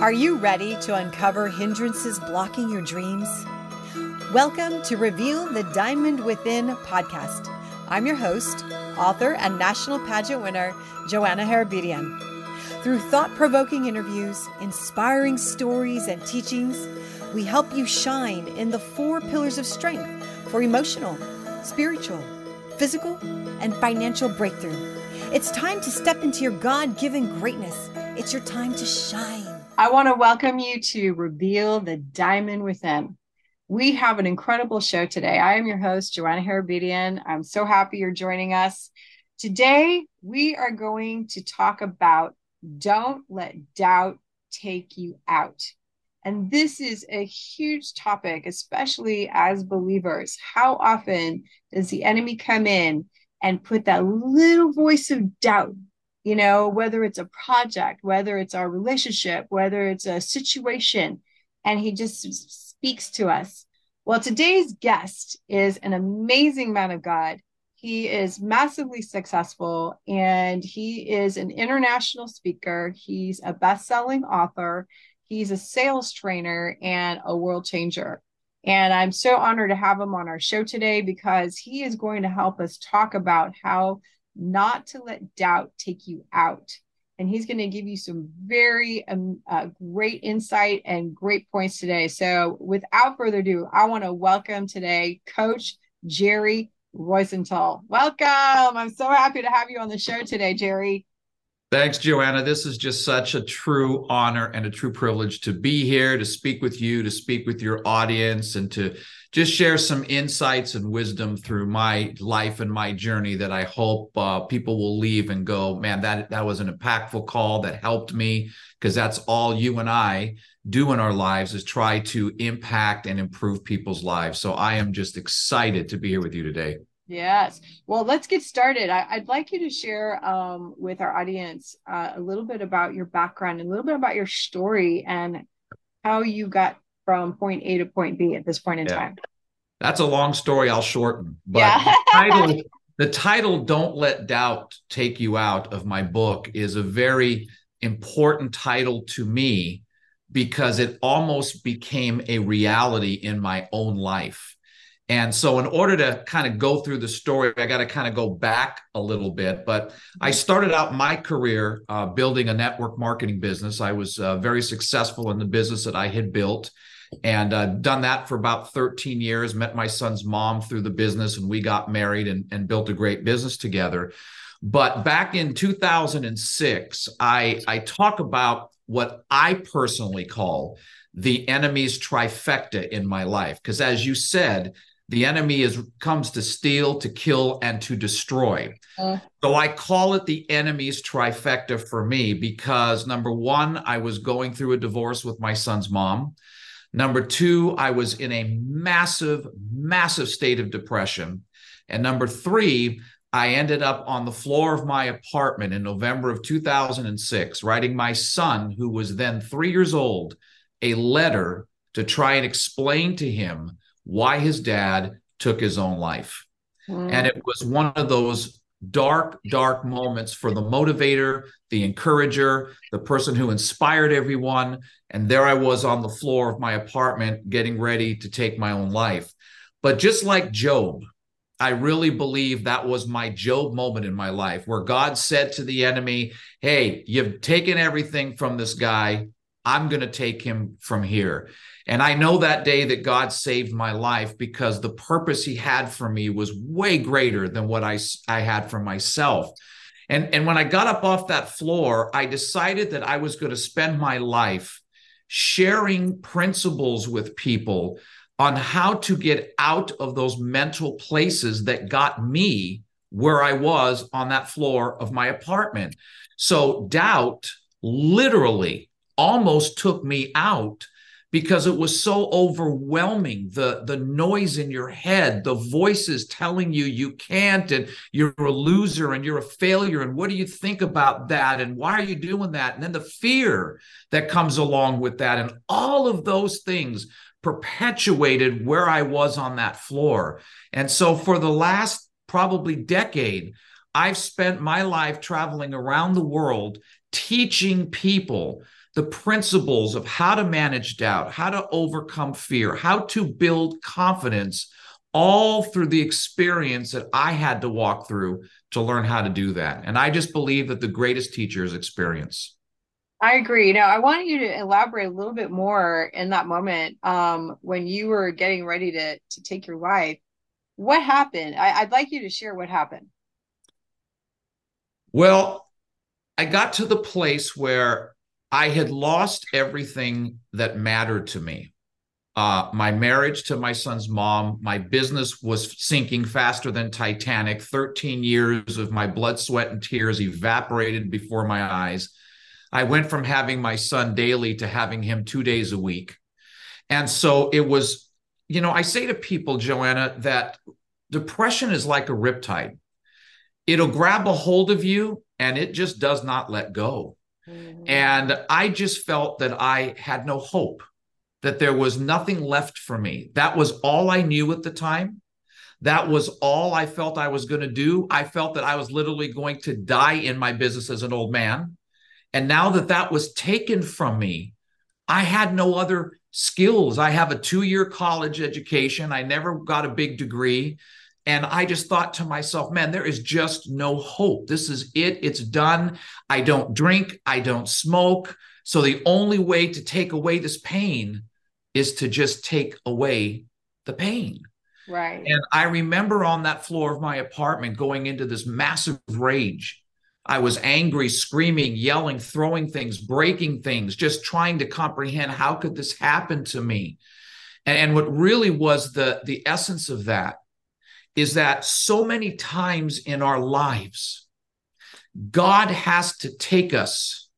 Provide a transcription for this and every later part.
Are you ready to uncover hindrances blocking your dreams? Welcome to Reveal the Diamond Within podcast. I'm your host, author, and national pageant winner, Joanna Hairabedian. Through thought provoking interviews, inspiring stories, and teachings, we help you shine in the four pillars of strength for emotional, spiritual, physical, and financial breakthrough. It's time to step into your God given greatness. It's your time to shine. I want to welcome you to Reveal the Diamond Within. We have an incredible show today. I am your host, Joanna Hairabedian. I'm so happy you're joining us. Today, we are going to talk about don't let doubt take you out. And this is a huge topic, especially as believers. How often does the enemy come in and put that little voice of doubt you know, whether it's a project, whether it's our relationship, whether it's a situation, and he just speaks to us. Well, today's guest is an amazing man of God. He is massively successful and he is an international speaker. He's a best selling author. He's a sales trainer and a world changer. And I'm so honored to have him on our show today because he is going to help us talk about how not to let doubt take you out. And he's going to give you some very um, uh, great insight and great points today. So, without further ado, I want to welcome today Coach Jerry Roisentul. Welcome. I'm so happy to have you on the show today, Jerry. Thanks, Joanna. This is just such a true honor and a true privilege to be here, to speak with you, to speak with your audience, and to just share some insights and wisdom through my life and my journey that I hope uh, people will leave and go, man, that that was an impactful call that helped me because that's all you and I do in our lives is try to impact and improve people's lives. So I am just excited to be here with you today. Yes. Well, let's get started. I, would like you to share um, with our audience uh, a little bit about your background, and a little bit about your story, and how you got from point A to point B at this point in yeah. time. That's a long story. I'll shorten. But yeah. the, title, the title, Don't Let Doubt Take You Out of my book, is a very important title to me because it almost became a reality in my own life. And so, in order to kind of go through the story, I got to kind of go back a little bit. But I started out my career uh, building a network marketing business. I was uh, very successful in the business that I had built and uh, done that for about 13 years. Met my son's mom through the business, and we got married and, and built a great business together. But back in 2006, I, I talk about what I personally call the enemy's trifecta in my life. Because as you said, the enemy is comes to steal to kill and to destroy uh, so i call it the enemy's trifecta for me because number one i was going through a divorce with my son's mom number two i was in a massive massive state of depression and number three i ended up on the floor of my apartment in november of 2006 writing my son who was then three years old a letter to try and explain to him why his dad took his own life. Mm. And it was one of those dark, dark moments for the motivator, the encourager, the person who inspired everyone. And there I was on the floor of my apartment getting ready to take my own life. But just like Job, I really believe that was my Job moment in my life where God said to the enemy, Hey, you've taken everything from this guy. I'm going to take him from here. And I know that day that God saved my life because the purpose he had for me was way greater than what I, I had for myself. And, and when I got up off that floor, I decided that I was going to spend my life sharing principles with people on how to get out of those mental places that got me where I was on that floor of my apartment. So doubt literally almost took me out because it was so overwhelming. The the noise in your head the voices telling you you can't and you're a loser and you're a failure and what do you think about that and why are you doing that? And then the fear that comes along with that and all of those things perpetuated where I was on that floor. And so for the last probably decade I've spent my life traveling around the world teaching people the principles of how to manage doubt, how to overcome fear, how to build confidence, all through the experience that I had to walk through to learn how to do that. And I just believe that the greatest teacher is experience. I agree. Now, I want you to elaborate a little bit more in that moment um, when you were getting ready to to take your life. What happened? I, I'd like you to share what happened. Well, I got to the place where I had lost everything that mattered to me. Uh, my marriage to my son's mom, my business was sinking faster than Titanic. 13 years of my blood, sweat, and tears evaporated before my eyes. I went from having my son daily to having him two days a week. And so it was, you know, I say to people, Joanna, that depression is like a riptide. It'll grab a hold of you and it just does not let go. Mm-hmm. And I just felt that I had no hope, that there was nothing left for me. That was all I knew at the time. That was all I felt I was going to do. I felt that I was literally going to die in my business as an old man. And now that that was taken from me, I had no other skills. I have a two year college education. I never got a big degree. And I just thought to myself, man, there is just no hope. This is it. It's done. I don't drink. I don't smoke. So the only way to take away this pain is to just take away the pain. Right. And I remember on that floor of my apartment going into this massive rage I was angry, screaming, yelling, throwing things, breaking things, just trying to comprehend how could this happen to me? And, and what really was the, the essence of that is that so many times in our lives, God has to take us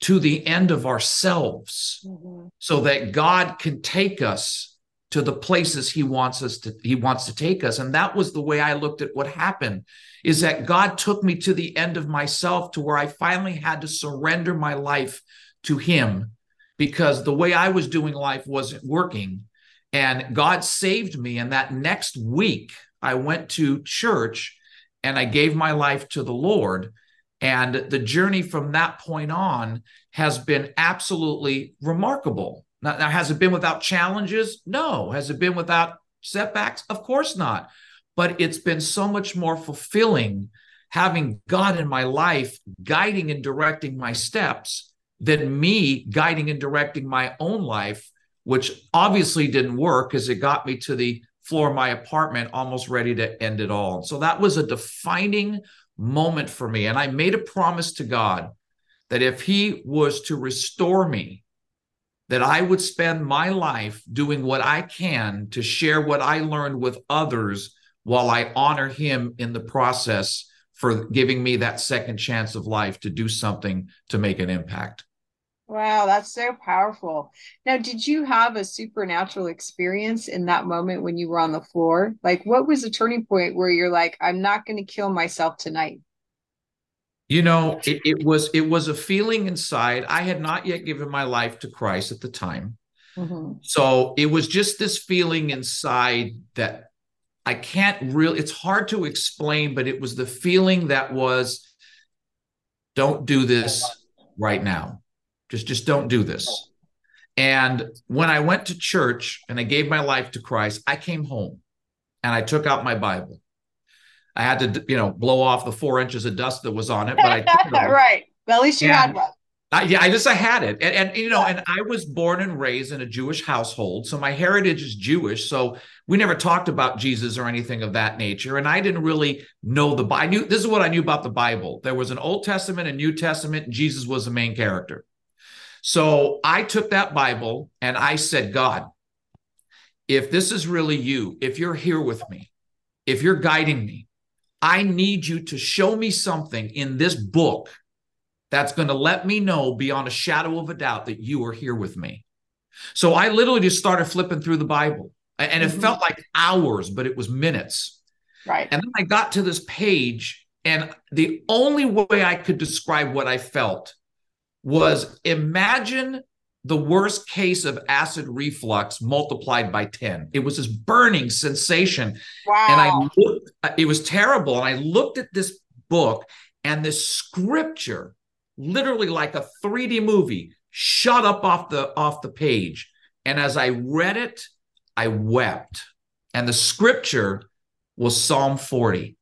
to the end of ourselves mm-hmm. so that God can take us to the places he wants us to he wants to take us and that was the way I looked at what happened is that God took me to the end of myself to where I finally had to surrender my life to Him because the way I was doing life wasn't working. And God saved me. And that next week, I went to church and I gave my life to the Lord. And the journey from that point on has been absolutely remarkable. Now, now, has it been without challenges? No. Has it been without setbacks? Of course not but it's been so much more fulfilling having God in my life guiding and directing my steps than me guiding and directing my own life, which obviously didn't work because it got me to the floor of my apartment almost ready to end it all. So that was a defining moment for me. And I made a promise to God that if He was to restore me, that I would spend my life doing what I can to share what I learned with others while I honor him in the process for giving me that second chance of life to do something to make an impact. Wow, that's so powerful. Now, did you have a supernatural experience in that moment when you were on the floor? Like, what was the turning point where you're like, I'm not going to kill myself tonight? You know, it, it, was it was a feeling inside. I had not yet given my life to Christ at the time, mm-hmm. so it was just this feeling inside that I can't really, it's hard to explain, but it was the feeling that was don't do this right now. Just, just don't do this. And when I went to church and I gave my life to Christ, I came home and I took out my Bible. I had to, you know, blow off the four inches of dust that was on it, but I right. Well, at least you and, had one. I, yeah, I just I had it, and, and you know, and I was born and raised in a Jewish household, so my heritage is Jewish. So we never talked about Jesus or anything of that nature, and I didn't really know the. I knew this is what I knew about the Bible. There was an Old Testament and New Testament, and Jesus was the main character. So I took that Bible and I said, God, if this is really you, if you're here with me, if you're guiding me, I need you to show me something in this book that's going to let me know beyond a shadow of a doubt that you are here with me. So I literally just started flipping through the Bible and it mm-hmm. felt like hours, but it was minutes. Right. And then I got to this page, and the only way I could describe what I felt was imagine the worst case of acid reflux multiplied by 10. It was this burning sensation. Wow. And I looked, uh, it was terrible. And I looked at this book and the scripture literally like a 3D movie, shot up off the off the page. And as I read it, I wept. And the scripture was Psalm 40.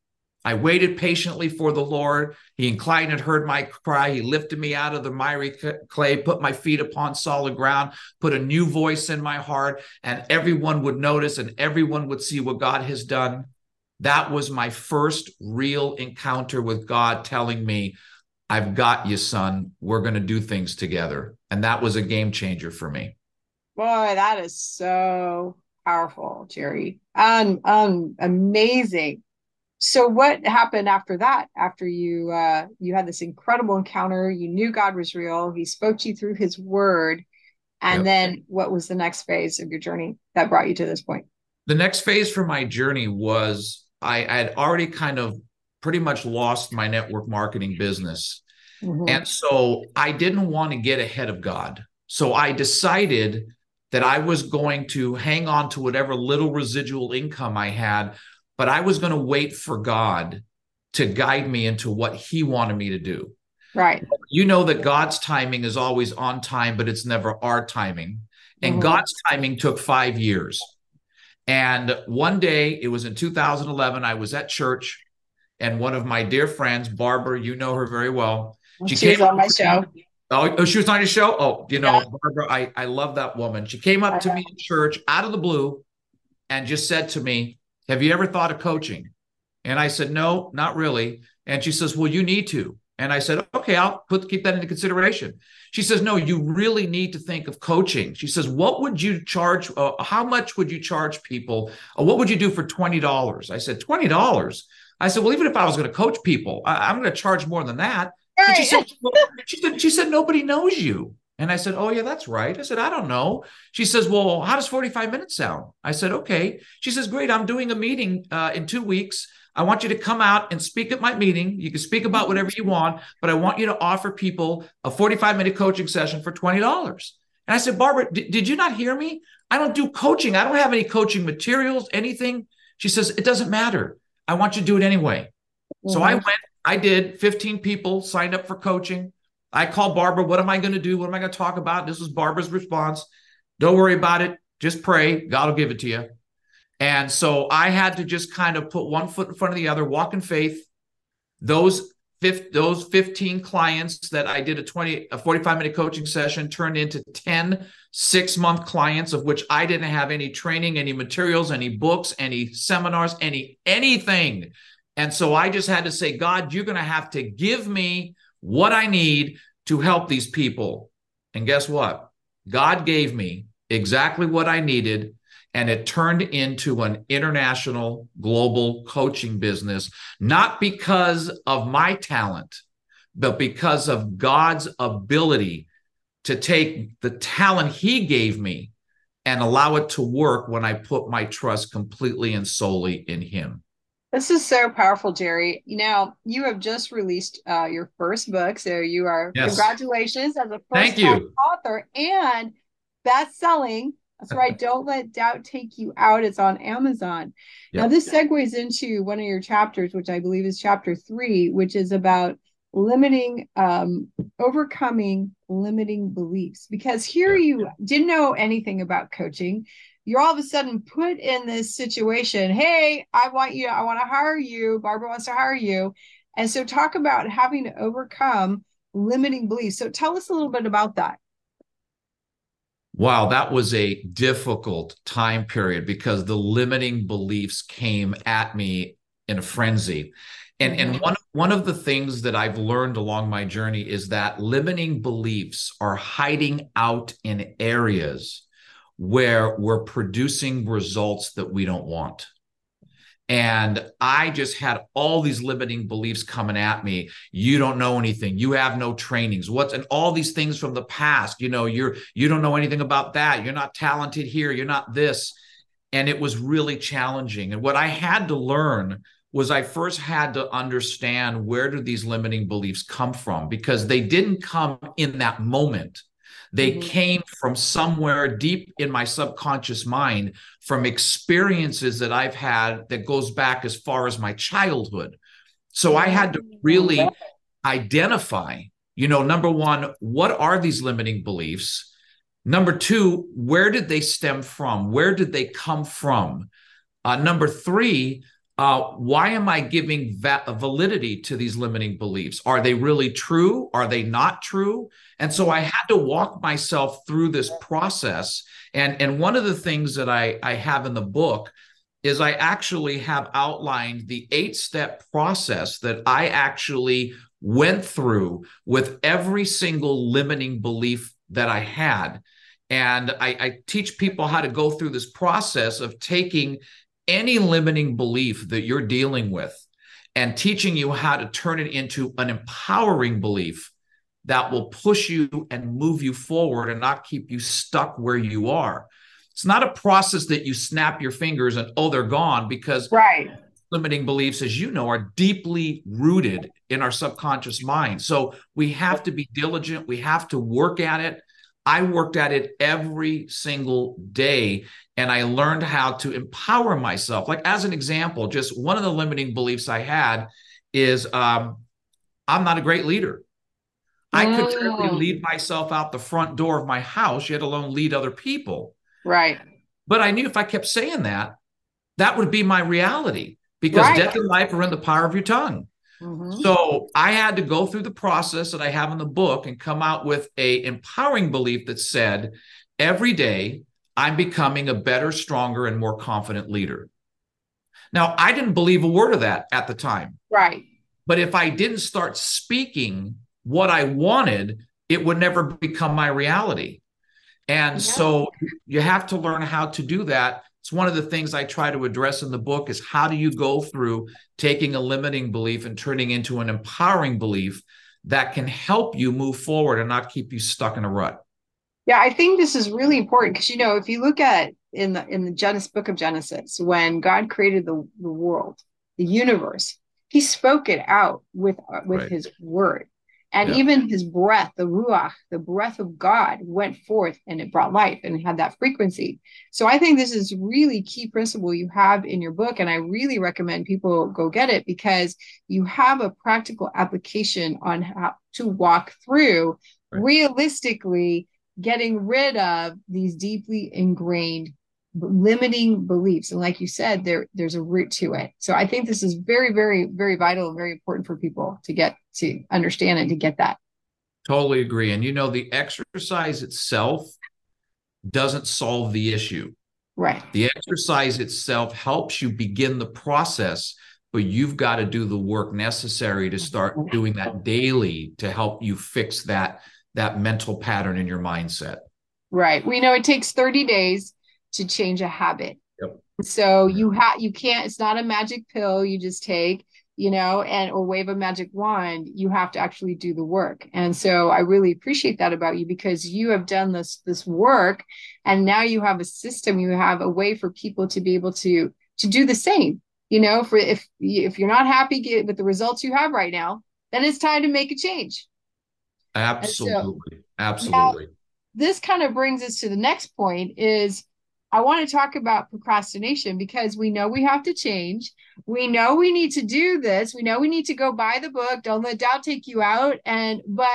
I waited patiently for the Lord. He inclined and heard my cry. He lifted me out of the miry clay, put my feet upon solid ground, put a new voice in my heart, and everyone would notice and everyone would see what God has done. That was my first real encounter with God telling me, I've got you, son. We're going to do things together. And that was a game changer for me. Boy, that is so powerful, Jerry. Um, um, amazing. So what happened after that? After you uh you had this incredible encounter, you knew God was real, he spoke to you through his word. And yep. then what was the next phase of your journey that brought you to this point? The next phase for my journey was I had already kind of pretty much lost my network marketing business. Mm-hmm. And so I didn't want to get ahead of God. So I decided that I was going to hang on to whatever little residual income I had but I was going to wait for God to guide me into what He wanted me to do. Right. You know that God's timing is always on time, but it's never our timing. And mm-hmm. God's timing took five years. And one day, it was in 2011, I was at church, and one of my dear friends, Barbara, you know her very well. She She's came on my show. Oh, oh, she was on your show? Oh, you know, yeah. Barbara, I, I love that woman. She came up to me in church out of the blue and just said to me, have you ever thought of coaching? And I said, No, not really. And she says, Well, you need to. And I said, Okay, I'll put keep that into consideration. She says, No, you really need to think of coaching. She says, What would you charge? Uh, how much would you charge people? Uh, what would you do for $20? I said, $20. I said, Well, even if I was going to coach people, I- am going to charge more than that. Right. She said, well, she said, she said, nobody knows you. And I said, Oh, yeah, that's right. I said, I don't know. She says, Well, how does 45 minutes sound? I said, Okay. She says, Great. I'm doing a meeting uh, in two weeks. I want you to come out and speak at my meeting. You can speak about whatever you want, but I want you to offer people a 45 minute coaching session for $20. And I said, Barbara, did you not hear me? I don't do coaching. I don't have any coaching materials, anything. She says, It doesn't matter. I want you to do it anyway. Mm-hmm. So I mm-hmm. went, I did 15 people signed up for coaching. I called Barbara, what am I going to do? What am I going to talk about? This was Barbara's response. Don't worry about it. Just pray. God will give it to you. And so I had to just kind of put one foot in front of the other, walk in faith. Those those 15 clients that I did a 20 a 45 minute coaching session turned into 10 6 month clients of which I didn't have any training, any materials, any books, any seminars, any anything. And so I just had to say, God, you're going to have to give me what I need to help these people. And guess what? God gave me exactly what I needed. And it turned into an international global coaching business, not because of my talent, but because of God's ability to take the talent He gave me and allow it to work when I put my trust completely and solely in Him. This is so powerful, Jerry. Now you have just released uh, your first book, so you are yes. congratulations as a first author and best-selling. That's right. Don't let doubt take you out. It's on Amazon. Yep. Now, this segues into one of your chapters, which I believe is chapter three, which is about limiting, um, overcoming limiting beliefs. Because here you didn't know anything about coaching you're all of a sudden put in this situation hey i want you i want to hire you barbara wants to hire you. And so talk about having to overcome limiting beliefs. So tell us a little bit about that. Wow that was a difficult time period because the limiting beliefs came at me in a frenzy. And and mm-hmm. one one of the things that I've learned along my journey is that limiting beliefs are hiding out in areas where we're producing results that we don't want. And I just had all these limiting beliefs coming at me. You don't know anything. You have no trainings. What's and all these things from the past. You know, you're you don't know anything about that. You're not talented here. You're not this. And it was really challenging. And what I had to learn was I first had to understand where do these limiting beliefs come from because they didn't come in that moment. They mm-hmm. came from somewhere deep in my subconscious mind from experiences that I've had that goes back as far as my childhood. So I had to really identify you know, number one, what are these limiting beliefs? Number two, where did they stem from? Where did they come from? Uh, number three, uh, why am I giving va- validity to these limiting beliefs? Are they really true? Are they not true? And so I had to walk myself through this process. And, and one of the things that I, I have in the book is I actually have outlined the eight step process that I actually went through with every single limiting belief that I had. And I, I, teach people how to go through this process of taking any limiting belief that you're dealing with and teaching you how to turn it into an empowering belief that will push you and move you forward and not keep you stuck where you are. It's not a process that you snap your fingers and oh they're gone because right limiting beliefs as you know are deeply rooted in our subconscious mind. So we have to be diligent, we have to work at it. I worked at it every single day and I learned how to empower myself. Like, as an example, just one of the limiting beliefs I had is um, I'm not a great leader. I could mm. lead myself out the front door of my house, yet alone lead other people. Right. But I knew if I kept saying that, that would be my reality because right. death and life are in the power of your tongue. Mm-hmm. So I had to go through the process that I have in the book and come out with a empowering belief that said, every day I'm becoming a better, stronger, and more confident leader. Now, I didn't believe a word of that at the time. Right. But if I didn't start speaking what I wanted, it would never become my reality. And yeah. so you have to learn how to do that it's one of the things I try to address in the book is how do you go through taking a limiting belief and turning into an empowering belief that can help you move forward and not keep you stuck in a rut. Yeah, I think this is really important because you know if you look at in the in the Genesis book of Genesis when God created the, the world, the universe, he spoke it out with with right. his word. And yeah. even his breath, the ruach, the breath of God went forth and it brought life and it had that frequency. So I think this is really key principle you have in your book. And I really recommend people go get it because you have a practical application on how to walk through right. realistically getting rid of these deeply ingrained limiting beliefs. And like you said there there's a root to it. So i think this is very very very vital and very important for people to get to understand and to get that. Totally agree. And you know the exercise itself doesn't solve the issue. Right. The exercise itself helps you begin the process but you've got to do the work necessary to start mm-hmm. doing that daily to help you fix that that mental pattern in your mindset. Right. We know it takes 30 days to change a habit. Yep. So you have you can't it's not a magic pill you just take, you know, and or wave a magic wand. You have to actually do the work. And so I really appreciate that about you because you have done this this work and now you have a system, you have a way for people to be able to to do the same. You know, for if if you're not happy get, with the results you have right now, then it's time to make a change. Absolutely. So, Absolutely. this kind of brings us to the next point is I want to talk about procrastination because we know we have to change. We know we need to do this. We know we need to go buy the book. Don't let doubt take you out. And, but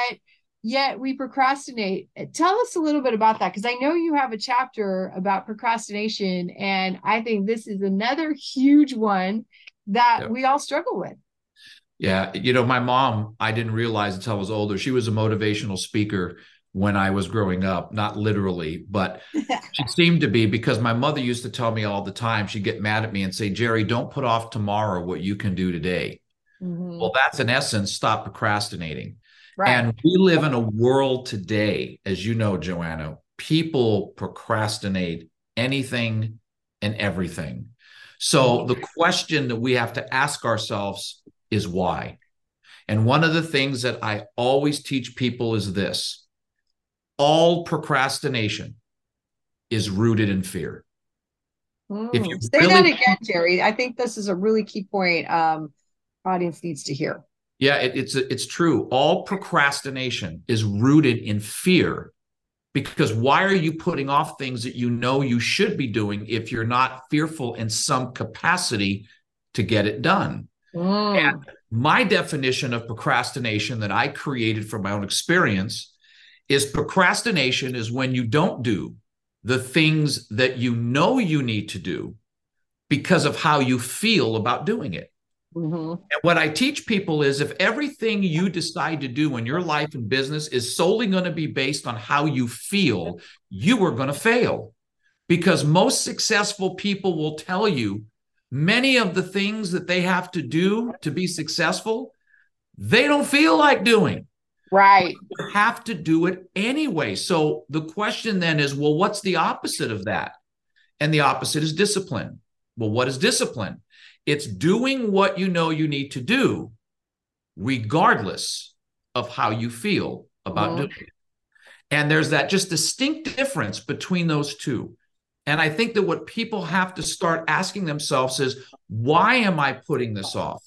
yet we procrastinate. Tell us a little bit about that because I know you have a chapter about procrastination. And I think this is another huge one that we all struggle with. Yeah. You know, my mom, I didn't realize until I was older, she was a motivational speaker when I was growing up, not literally, but she seemed to be because my mother used to tell me all the time, she'd get mad at me and say, Jerry, don't put off tomorrow what you can do today. Mm-hmm. Well, that's in essence, stop procrastinating. Right. And we live in a world today, as you know, Joanna, people procrastinate anything and everything. So the question that we have to ask ourselves is why? And one of the things that I always teach people is this all procrastination is rooted in fear. Mm. If you say really that again, Jerry, I think this is a really key point. Um, audience needs to hear. Yeah, it, it's it's true. All procrastination is rooted in fear, because why are you putting off things that you know you should be doing if you're not fearful in some capacity to get it done? Mm. And my definition of procrastination that I created from my own experience is procrastination is when you don't do the things that you know you need to do because of how you feel about doing it. Mm-hmm. And what I teach people is if everything you decide to do in your life and business is solely going to be based on how you feel, you are going to fail. Because most successful people will tell you many of the things that they have to do to be successful, they don't feel like doing. Right. You have to do it anyway. So the question then is well, what's the opposite of that? And the opposite is discipline. Well, what is discipline? It's doing what you know you need to do, regardless of how you feel about mm-hmm. doing it. And there's that just distinct difference between those two. And I think that what people have to start asking themselves is why am I putting this off?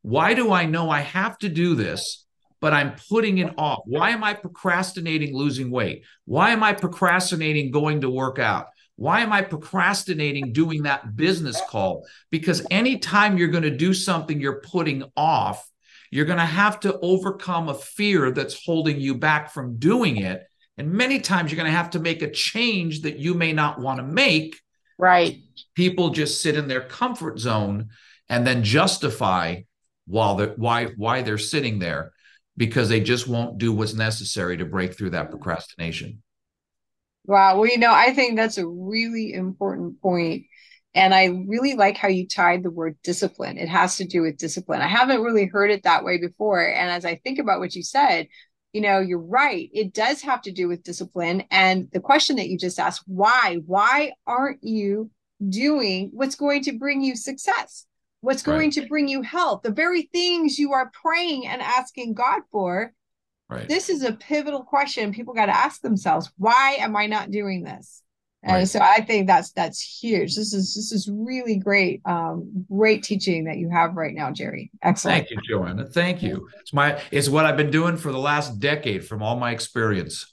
Why do I know I have to do this, but I'm putting it off? Why am I procrastinating losing weight? Why am I procrastinating going to work out? Why am I procrastinating doing that business call? Because anytime you're going to do something you're putting off, you're going to have to overcome a fear that's holding you back from doing it. And many times you're going to have to make a change that you may not want to make. Right. People just sit in their comfort zone and then justify while they why why they're sitting there because they just won't do what's necessary to break through that procrastination. Wow. Well, you know, I think that's a really important point. And I really like how you tied the word discipline. It has to do with discipline. I haven't really heard it that way before. And as I think about what you said, you know, you're right. It does have to do with discipline. And the question that you just asked, why? Why aren't you doing what's going to bring you success? What's going right. to bring you health? The very things you are praying and asking God for Right. This is a pivotal question people got to ask themselves. Why am I not doing this? And right. so I think that's that's huge. This is this is really great, um, great teaching that you have right now, Jerry. Excellent. Thank you, Joanna. Thank you. It's my it's what I've been doing for the last decade from all my experience.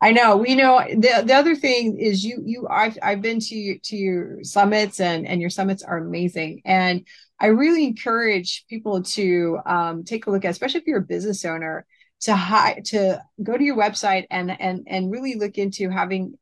I know. We know the, the other thing is you you I've I've been to to your summits and and your summits are amazing. And I really encourage people to um, take a look at, especially if you're a business owner to hi- to go to your website and and and really look into having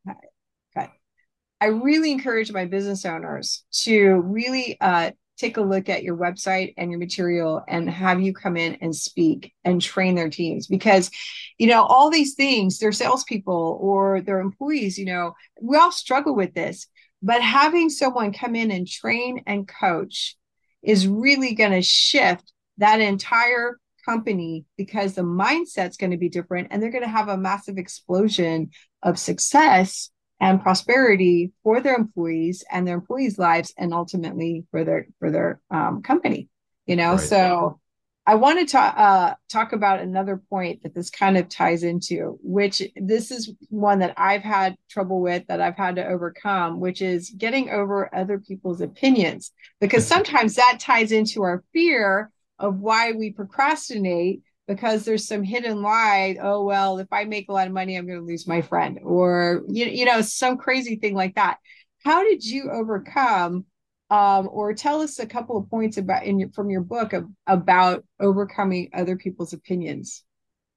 I really encourage my business owners to really uh, take a look at your website and your material and have you come in and speak and train their teams because you know all these things their salespeople or their employees you know we all struggle with this but having someone come in and train and coach is really going to shift that entire company because the mindset's going to be different and they're going to have a massive explosion of success and prosperity for their employees and their employees lives and ultimately for their for their um, company you know right. so i wanted to uh, talk about another point that this kind of ties into which this is one that i've had trouble with that i've had to overcome which is getting over other people's opinions because sometimes that ties into our fear of why we procrastinate because there's some hidden lie oh well if i make a lot of money i'm going to lose my friend or you, you know some crazy thing like that how did you overcome um, or tell us a couple of points about in your, from your book of, about overcoming other people's opinions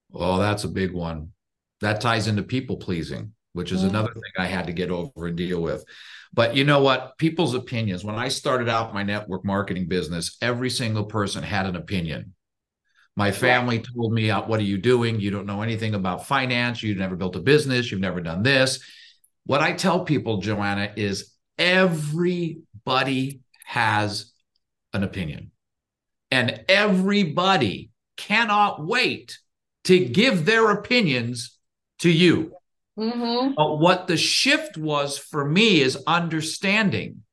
well that's a big one that ties into people pleasing which is mm-hmm. another thing i had to get over and deal with but you know what? People's opinions. When I started out my network marketing business, every single person had an opinion. My family told me, uh, What are you doing? You don't know anything about finance. You've never built a business. You've never done this. What I tell people, Joanna, is everybody has an opinion, and everybody cannot wait to give their opinions to you. Mm-hmm. But what the shift was for me is understanding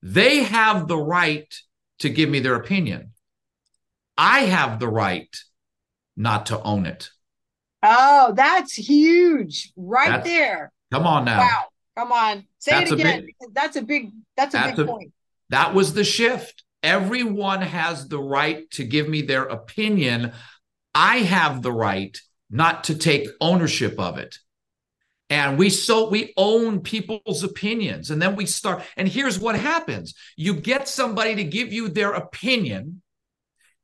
they have the right to give me their opinion. I have the right not to own it. Oh, that's huge right that's, there. Come on now. Wow. Come on. Say that's it again. Big, that's a big that's a that's big a, point. That was the shift. Everyone has the right to give me their opinion. I have the right not to take ownership of it and we so we own people's opinions and then we start and here's what happens you get somebody to give you their opinion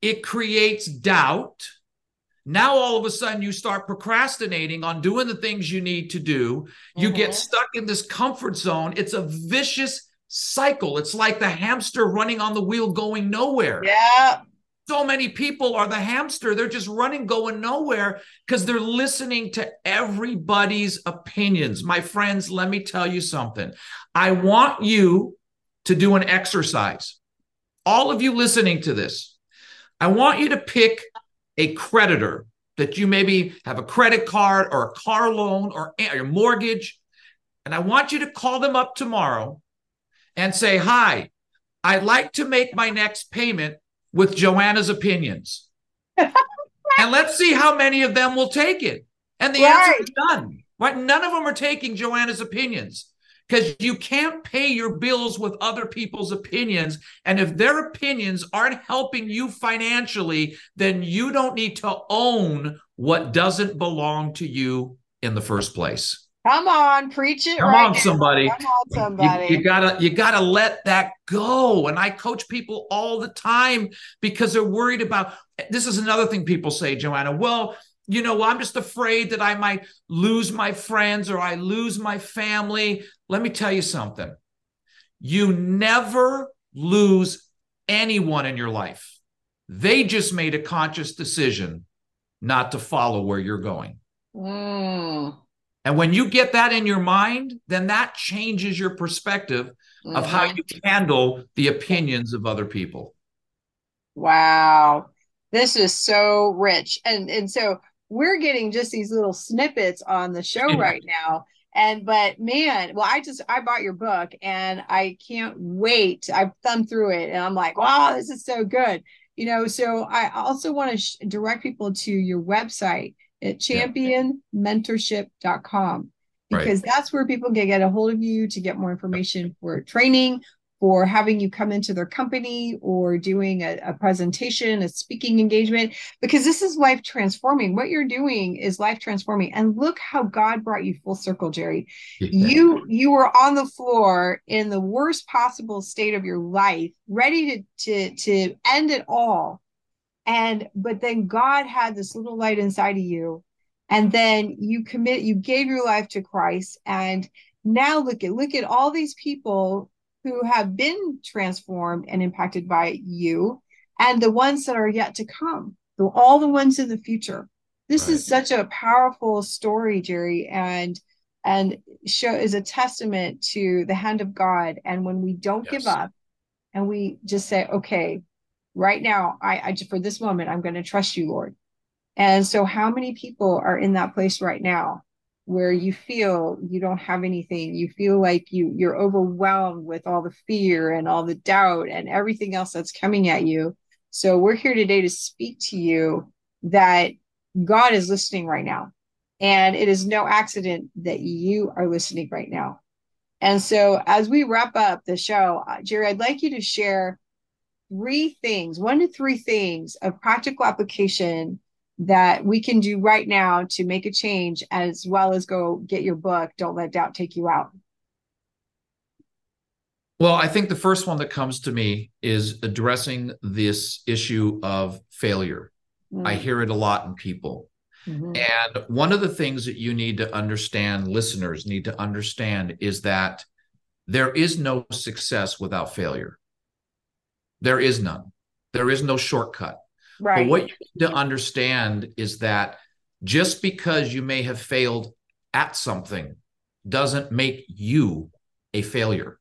it creates doubt. Now, all of a sudden, you start procrastinating on doing the things you need to do. You mm-hmm. get stuck in this comfort zone. It's a vicious cycle. It's like the hamster running on the wheel going nowhere. Yeah. So many people are the hamster. They're just running, going nowhere because they're listening to everybody's opinions. My friends, let me tell you something. I want you to do an exercise. All of you listening to this, I want you to pick a creditor that you maybe have a credit card or a car loan or your mortgage. And I want you to call them up tomorrow and say, Hi, I'd like to make my next payment with Joanna's opinions. and let's see how many of them will take it. And the right. answer is none. Right? None of them are taking Joanna's opinions because you can't pay your bills with other people's opinions. And if their opinions aren't helping you financially, then you don't need to own what doesn't belong to you in the first place. Come on, preach it. Come right on, somebody. Come on, somebody. You, you, gotta, you gotta let that go. And I coach people all the time because they're worried about. This is another thing people say, Joanna. Well, you know, I'm just afraid that I might lose my friends or I lose my family. Let me tell you something. You never lose anyone in your life. They just made a conscious decision not to follow where you're going. Mm. And when you get that in your mind, then that changes your perspective mm-hmm. of how mm-hmm. you handle the opinions of other people. Wow. This is so rich. And and so we're getting just these little snippets on the show right now. And but man, well, I just I bought your book and I can't wait. I've thumbed through it and I'm like, wow, this is so good. You know, so I also want to sh- direct people to your website at championmentorship.com because right. that's where people can get a hold of you to get more information for training for having you come into their company or doing a, a, presentation, a speaking engagement, because this is life transforming. What you're doing is life transforming. And look how God brought you full circle, Jerry. Yeah. You you were on the floor in the worst possible state of your life, ready to to to end it all and but then god had this little light inside of you and then you commit you gave your life to christ and now look at look at all these people who have been transformed and impacted by you and the ones that are yet to come the, all the ones in the future this right. is such a powerful story jerry and and show is a testament to the hand of god and when we don't yes. give up and we just say okay right now i, I for this moment i'm going to trust you lord and so how many people are in that place right now where you feel you don't have anything. You feel like you you're overwhelmed with all the fear and all the doubt and everything else that's coming at you. So we're here today to speak to you that god is listening right now. And it is no accident that you are listening right now. And so as we wrap up the show uh, jerry i'd like you to share three things, one to three things of practical application that we can do right now to make a change, as well as go get your book, Don't Let Doubt Take You Out? Well, I think the first one that comes to me is addressing this issue of failure. Mm. I hear it a lot in people. Mm-hmm. And one of the things that you need to understand, listeners need to understand, is that there is no success without failure. There is none. There is no shortcut. Right. But what you need to understand is that just because you may have failed at something doesn't make you a failure.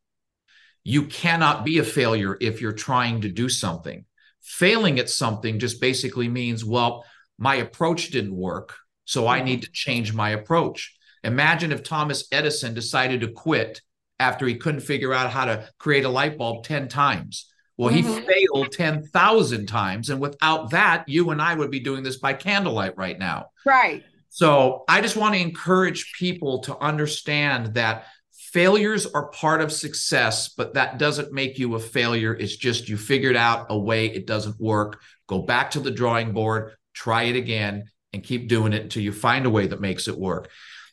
You cannot be a failure if you're trying to do something. Failing at something just basically means, well, my approach didn't work, so I mm-hmm. need to change my approach. Imagine if Thomas Edison decided to quit after he couldn't figure out how to create a light bulb 10 times. Well, he mm-hmm. failed 10,000 times. And without that, you and I would be doing this by candlelight right now. Right. So I just want to encourage people to understand that failures are part of success, but that doesn't make you a failure. It's just you figured out a way it doesn't work. Go back to the drawing board, try it again, and keep doing it until you find a way that makes it work.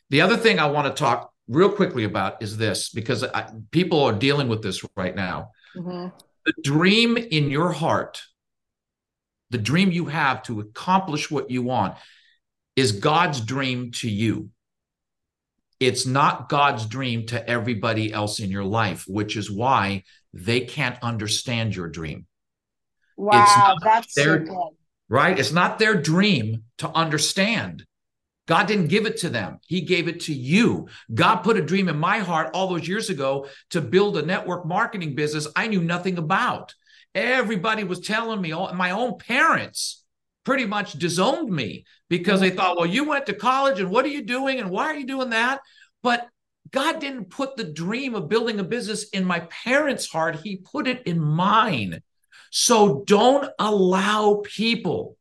The other thing I want to talk real quickly about is this because I, people are dealing with this right now. Mm-hmm the dream in your heart the dream you have to accomplish what you want, is God's dream to you. It's not God's dream to everybody else in your life, which is why they can't understand your dream. Wow, that's their, so good. Right? It's not their dream to understand. God didn't give it to them. He gave it to you. God put a dream in my heart all those years ago to build a network marketing business I knew nothing about. Everybody was telling me, all, my own parents pretty much disowned me because they thought, well, you went to college and what are you doing and why are you doing that? But God didn't put the dream of building a business in my parents' heart, He put it in mine. So don't allow people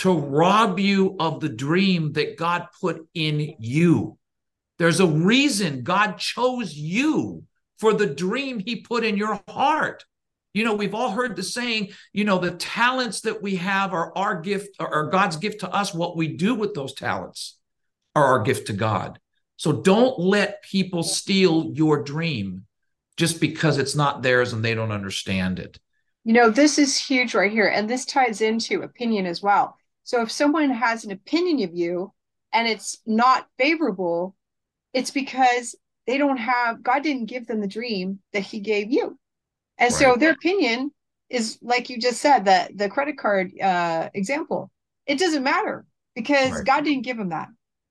to rob you of the dream that God put in you. There's a reason God chose you for the dream He put in your heart. You know, we've all heard the saying, you know, the talents that we have are our gift, or God's gift to us. What we do with those talents are our gift to God. So don't let people steal your dream just because it's not theirs and they don't understand it. You know, this is huge right here. And this ties into opinion as well. So if someone has an opinion of you and it's not favorable, it's because they don't have, God didn't give them the dream that He gave you. And right. so their opinion is like you just said that the credit card uh, example. It doesn't matter because right. God didn't give them that.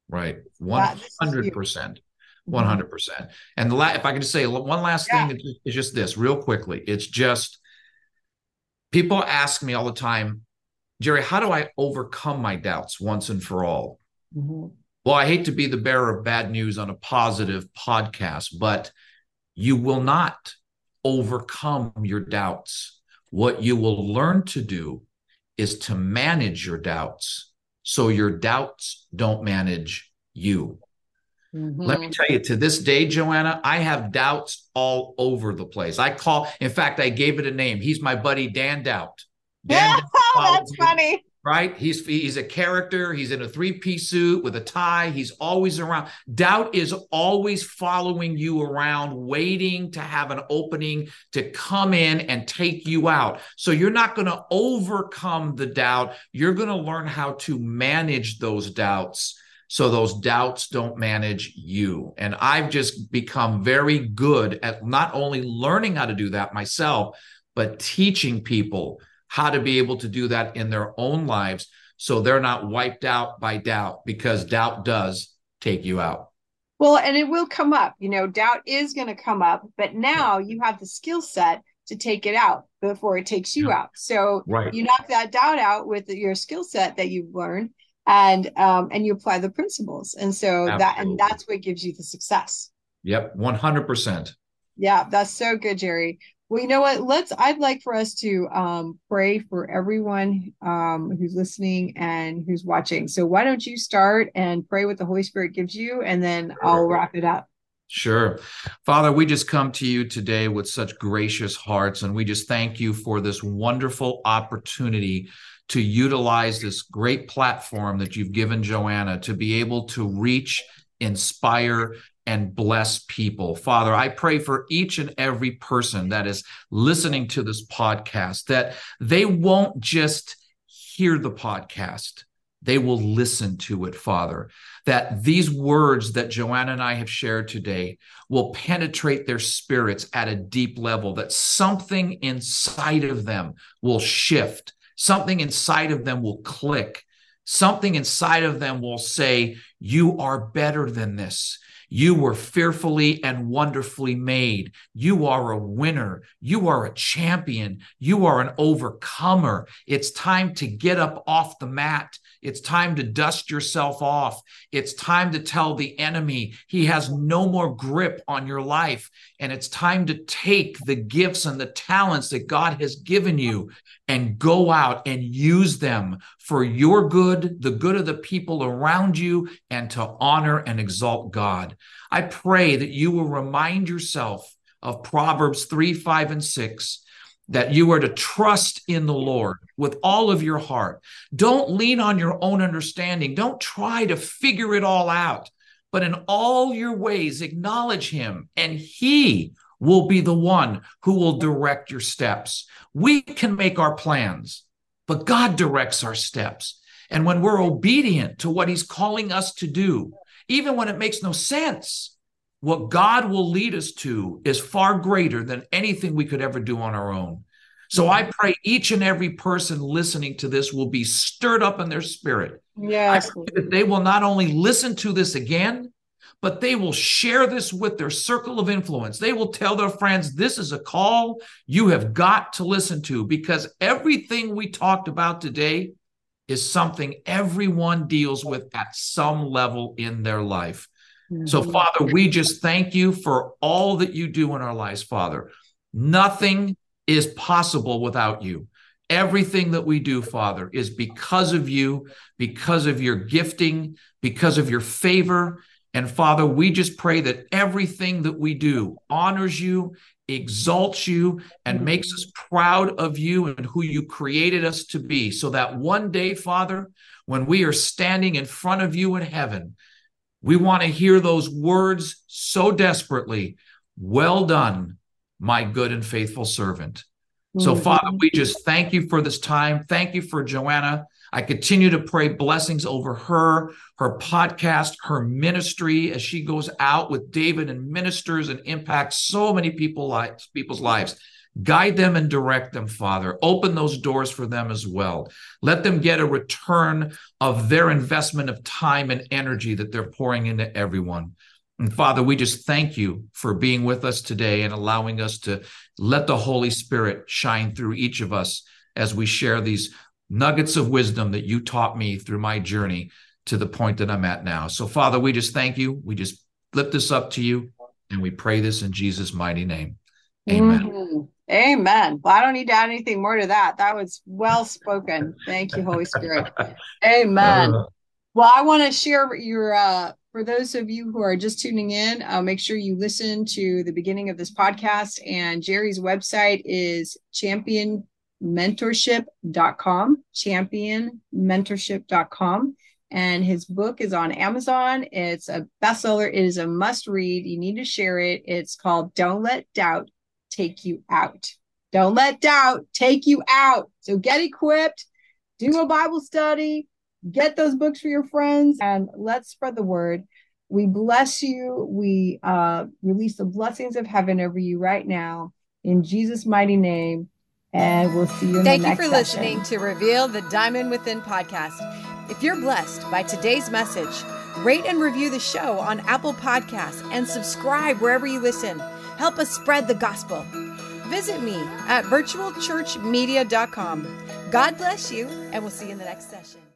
Right, one hundred percent, one hundred percent. And the la- if I can just say one last yeah. thing, it's just this real quickly. It's just people ask me all the time, Jerry, how do I overcome my doubts once and for all? Mm-hmm. Well, I hate to be the bearer of bad news on a positive podcast, but you will not overcome your doubts. What you will learn to do is to manage your doubts so your doubts don't manage you. Mm-hmm. Let me tell you, to this day, Joanna, I have doubts all over the place. I call, in fact, I gave it a name. He's my buddy, Dan Doubt. Dan yeah, that's funny right? He's he's a character. He's in a three-piece suit with a tie. He's always around. Doubt is always following you around, waiting to have an opening to come in and take you out. So you're not going to overcome the doubt. You're going to learn how to manage those doubts so those doubts don't manage you. And I've just become very good at not only learning how to do that myself, but teaching people how to be able to do that in their own lives so they're not wiped out by doubt because doubt does take you out. Well, and it will come up. You know, doubt is going to come up, but now you have the skill set to take it out before it takes you yeah. out. So right. you knock that doubt out with your skill set that you've learned and um and you apply the principles. And so Absolutely. that and that's what gives you the success. Yep, 100%. Yeah, that's so good, Jerry. Well, you know what? Let's. I'd like for us to um, pray for everyone um, who's listening and who's watching. So why don't you start and pray what the Holy Spirit gives you, and then I'll wrap it up. Sure. Father, we just come to you today with such gracious hearts, and we just thank you for this wonderful opportunity to utilize this great platform that you've given Joanna to be able to reach, inspire, and bless people. Father, I pray for each and every person that is listening to this podcast that they won't just hear the podcast, they will listen to it, Father. That these words that Joanna and I have shared today will penetrate their spirits at a deep level, that something inside of them will shift, something inside of them will click, something inside of them will say, You are better than this. You were fearfully and wonderfully made. You are a winner. You are a champion. You are an overcomer. It's time to get up off the mat. It's time to dust yourself off. It's time to tell the enemy he has no more grip on your life. And it's time to take the gifts and the talents that God has given you and go out and use them for your good, the good of the people around you, and to honor and exalt God. I pray that you will remind yourself of Proverbs 3, 5, and 6 that you are to trust in the Lord with all of your heart. Don't lean on your own understanding. Don't try to figure it all out, but in all your ways, acknowledge Him, and He will be the one who will direct your steps. We can make our plans, but God directs our steps. And when we're obedient to what He's calling us to do, even when it makes no sense, what God will lead us to is far greater than anything we could ever do on our own. So I pray each and every person listening to this will be stirred up in their spirit. Yes. that they will not only listen to this again, but they will share this with their circle of influence. They will tell their friends, this is a call you have got to listen to because everything we talked about today is something everyone deals with at some level in their life. Mm-hmm. So, Father, we just thank you for all that you do in our lives, Father. Nothing is possible without you. Everything that we do, Father, is because of you, because of your gifting, because of your favor. And Father, we just pray that everything that we do honors you, exalts you, and makes us proud of you and who you created us to be. So that one day, Father, when we are standing in front of you in heaven, we want to hear those words so desperately Well done, my good and faithful servant. So, mm-hmm. Father, we just thank you for this time. Thank you for Joanna. I continue to pray blessings over her, her podcast, her ministry as she goes out with David and ministers and impacts so many people lives, people's lives. Guide them and direct them, Father. Open those doors for them as well. Let them get a return of their investment of time and energy that they're pouring into everyone. And Father, we just thank you for being with us today and allowing us to let the Holy Spirit shine through each of us as we share these nuggets of wisdom that you taught me through my journey to the point that I'm at now. So, Father, we just thank you. We just lift this up to you and we pray this in Jesus' mighty name. Amen. Mm-hmm. Amen. Well, I don't need to add anything more to that. That was well spoken. Thank you, Holy Spirit. Amen. Uh, well, I want to share your uh, for those of you who are just tuning in, uh, make sure you listen to the beginning of this podcast. And Jerry's website is championmentorship.com, championmentorship.com. And his book is on Amazon. It's a bestseller. It is a must read. You need to share it. It's called Don't Let Doubt Take You Out. Don't let doubt take you out. So get equipped, do a Bible study, get those books for your friends and let's spread the word. We bless you. We uh, release the blessings of heaven over you right now in Jesus' mighty name. And we'll see you in the next one. Thank you for session. listening to Reveal the Diamond Within podcast. If you're blessed by today's message, rate and review the show on Apple Podcasts and subscribe wherever you listen. Help us spread the gospel. Visit me at virtualchurchmedia.com. God bless you, and we'll see you in the next session.